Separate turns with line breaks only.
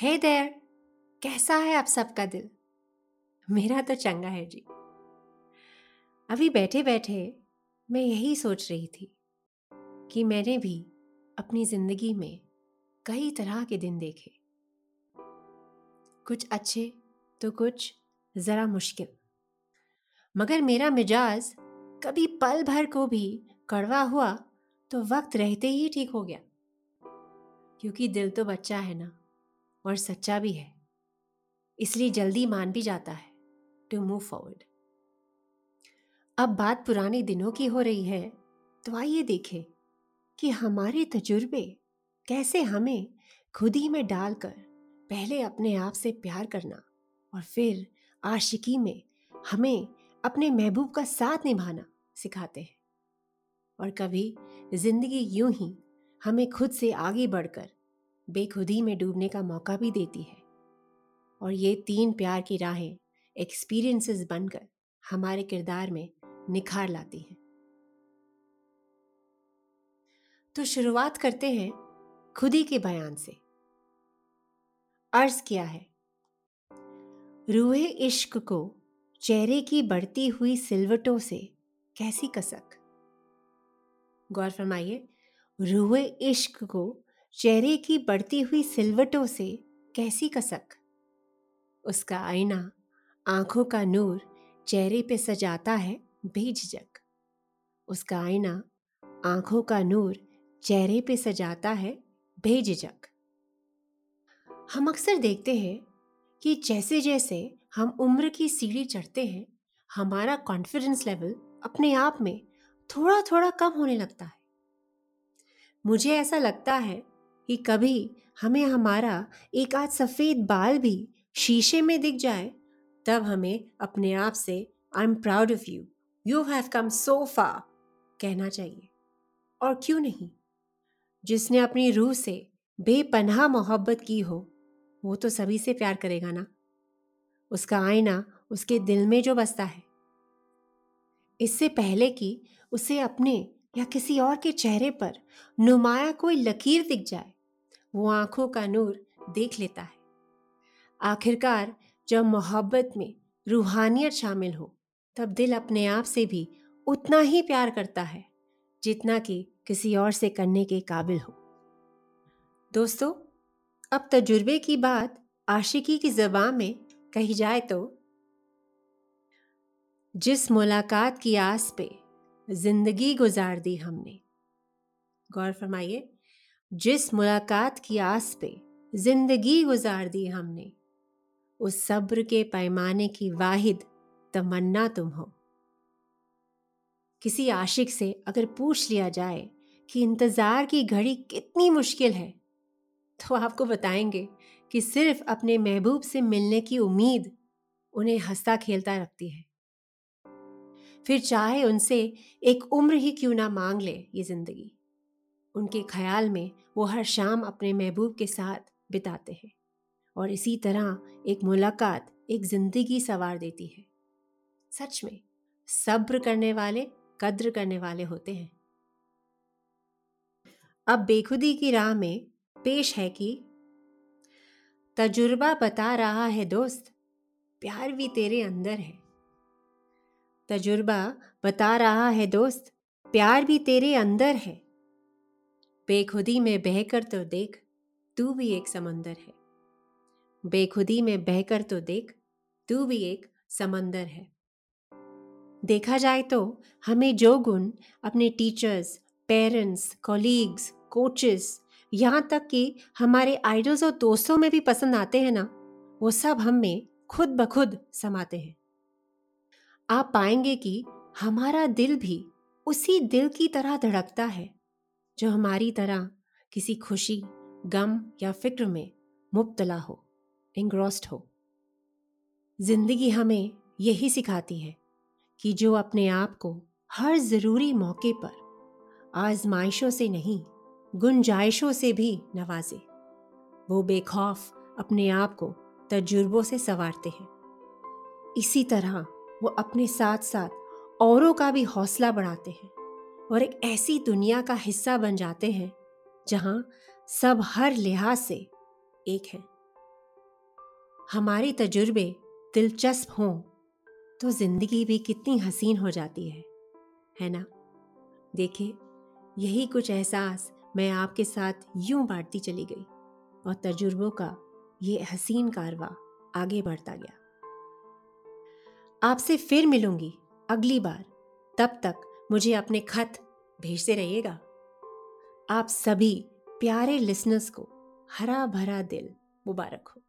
हे देर कैसा है आप सबका दिल? मेरा तो चंगा है जी। अभी बैठे बैठे मैं यही सोच रही थी कि मैंने भी अपनी ज़िंदगी में कई तरह के दिन देखे। कुछ अच्छे तो कुछ ज़रा मुश्किल। मगर मेरा मिजाज कभी पल भर को भी कड़वा हुआ तो वक्त रहते ही ठीक हो गया। क्योंकि दिल तो बच्चा है ना। और सच्चा भी है। इसलिए जल्दी मान भी जाता है। टू मूव फॉरवर्ड अब बात पुराने दिनों की हो रही है तो आइए देखें कि हमारे तजुर्बे कैसे हमें खुद ही में डालकर पहले अपने आप से प्यार करना और फिर आशिकी में हमें अपने महबूब का साथ निभाना सिखाते हैं। और कभी ज़िंदगी यूँ ही हमें खुद से आगे बढ़कर बेखुदी में डूबने का मौका भी देती है। और ये तीन प्यार की राहें एक्सपीरियंसेस बनकर हमारे किरदार में निखार लाती हैं। तो शुरुआत करते हैं खुदी के बयान से। अर्ज़ किया है, रूहे इश्क को चेहरे की बढ़ती हुई सिलवटों से कैसी कसक? गौर फरमाइए, रूहे इश्क को चेहरे की बढ़ती हुई सिलवटों से कैसी कसक। उसका आईना, आँखों का नूर चेहरे पे सजाता है बेझिझक। उसका आईना, आँखों का नूर चेहरे पे सजाता है बेझिझक। हम अक्सर देखते हैं कि जैसे जैसे हम उम्र की सीढ़ी चढ़ते हैं, हमारा कॉन्फिडेंस लेवल अपने आप में थोड़ा थोड़ा कम होने लगता है। मुझे ऐसा लगता है कि कभी हमें हमारा एक आध सफ़ेद बाल भी शीशे में दिख जाए, तब हमें अपने आप से I am proud of you you have come so far कहना चाहिए। और क्यों नहीं? जिसने अपनी रूह से बेपनाह मोहब्बत की हो, वो तो सभी से प्यार करेगा ना? उसका आईना उसके दिल में जो बसता है। इससे पहले कि उसे अपने या किसी और के चेहरे पर नुमाया कोई लकीर दिख जाए वो आँखों का नूर देख लेता है। आखिरकार जब मोहब्बत में रूहानियत शामिल हो, तब दिल अपने आप से भी उतना ही प्यार करता है, जितना कि किसी और से करने के काबिल हो। दोस्तों, अब तजुर्बे की बात आशिकी की जबान में कही जाए तो जिस मुलाकात की आस पे ज़िंदगी गुजार दी हमने। गौर फरमाइए। जिस मुलाकात की आस पे ज़िंदगी गुजार दी हमने, उस सब्र के पैमाने की वाहिद तमन्ना तुम हो। किसी आशिक से अगर पूछ लिया जाए कि इंतज़ार की घड़ी कितनी मुश्किल है तो आपको बताएँगे कि सिर्फ़ अपने महबूब से मिलने की उम्मीद उन्हें हंसता खेलता रखती है। फिर चाहे उनसे एक उम्र ही क्यों ना मांग ले ये ज़िंदगी। उनके ख्याल में वो हर शाम अपने महबूब के साथ बिताते हैं और इसी तरह एक मुलाकात एक ज़िंदगी सवार देती है। सच में, सब्र करने वाले, कद्र करने वाले होते हैं। अब बेखुदी की राह में पेश है कि, तजुर्बा बता रहा है दोस्त, प्यार भी तेरे अंदर है। तजुर्बा बता रहा है दोस्त, प्यार भी तेरे अंदर है। बेखुदी में बहकर तो देख, तू भी एक समंदर है। बेखुदी में बहकर तो देख, तू भी एक समंदर है। देखा जाए तो हमें जो गुण अपने टीचर्स पेरेंट्स कॉलीग्स कोचेस यहाँ तक कि हमारे आइडल्स और दोस्तों में भी पसंद आते हैं ना, वो सब हम में खुद ब खुद समाते हैं। आप पाएँगे कि हमारा दिल भी उसी दिल की तरह धड़कता है। जो हमारी तरह किसी खुशी, गम या फ़िक्र में मुबतला हो इंग्रोस्ड हो। ज़िंदगी हमें यही सिखाती है कि जो अपने आप को हर ज़रूरी मौके पर आजमाइशों से नहीं, गुंजाइशों से भी नवाजे, वो बेखौफ अपने आप को तजुर्बों से संवारते हैं। इसी तरह वो अपने साथ साथ औरों का भी हौसला बढ़ाते हैं। और एक ऐसी दुनिया का हिस्सा बन जाते हैं, जहाँ सब हर लिहाज से एक है। हमारे तजुर्बे दिलचस्प हों तो ज़िंदगी भी कितनी हसीन हो जाती है है ना? देखिए, यही कुछ एहसास मैं आपके साथ यूँ बांटती चली गई, और तजुर्बों का ये हसीन कारवा आगे बढ़ता गया। आपसे फिर मिलूँगी अगली बार, तब तक मुझे अपने खत भेजते रहिएगा। आप सभी प्यारे लिसनर्स को हरा भरा दिल मुबारक हो।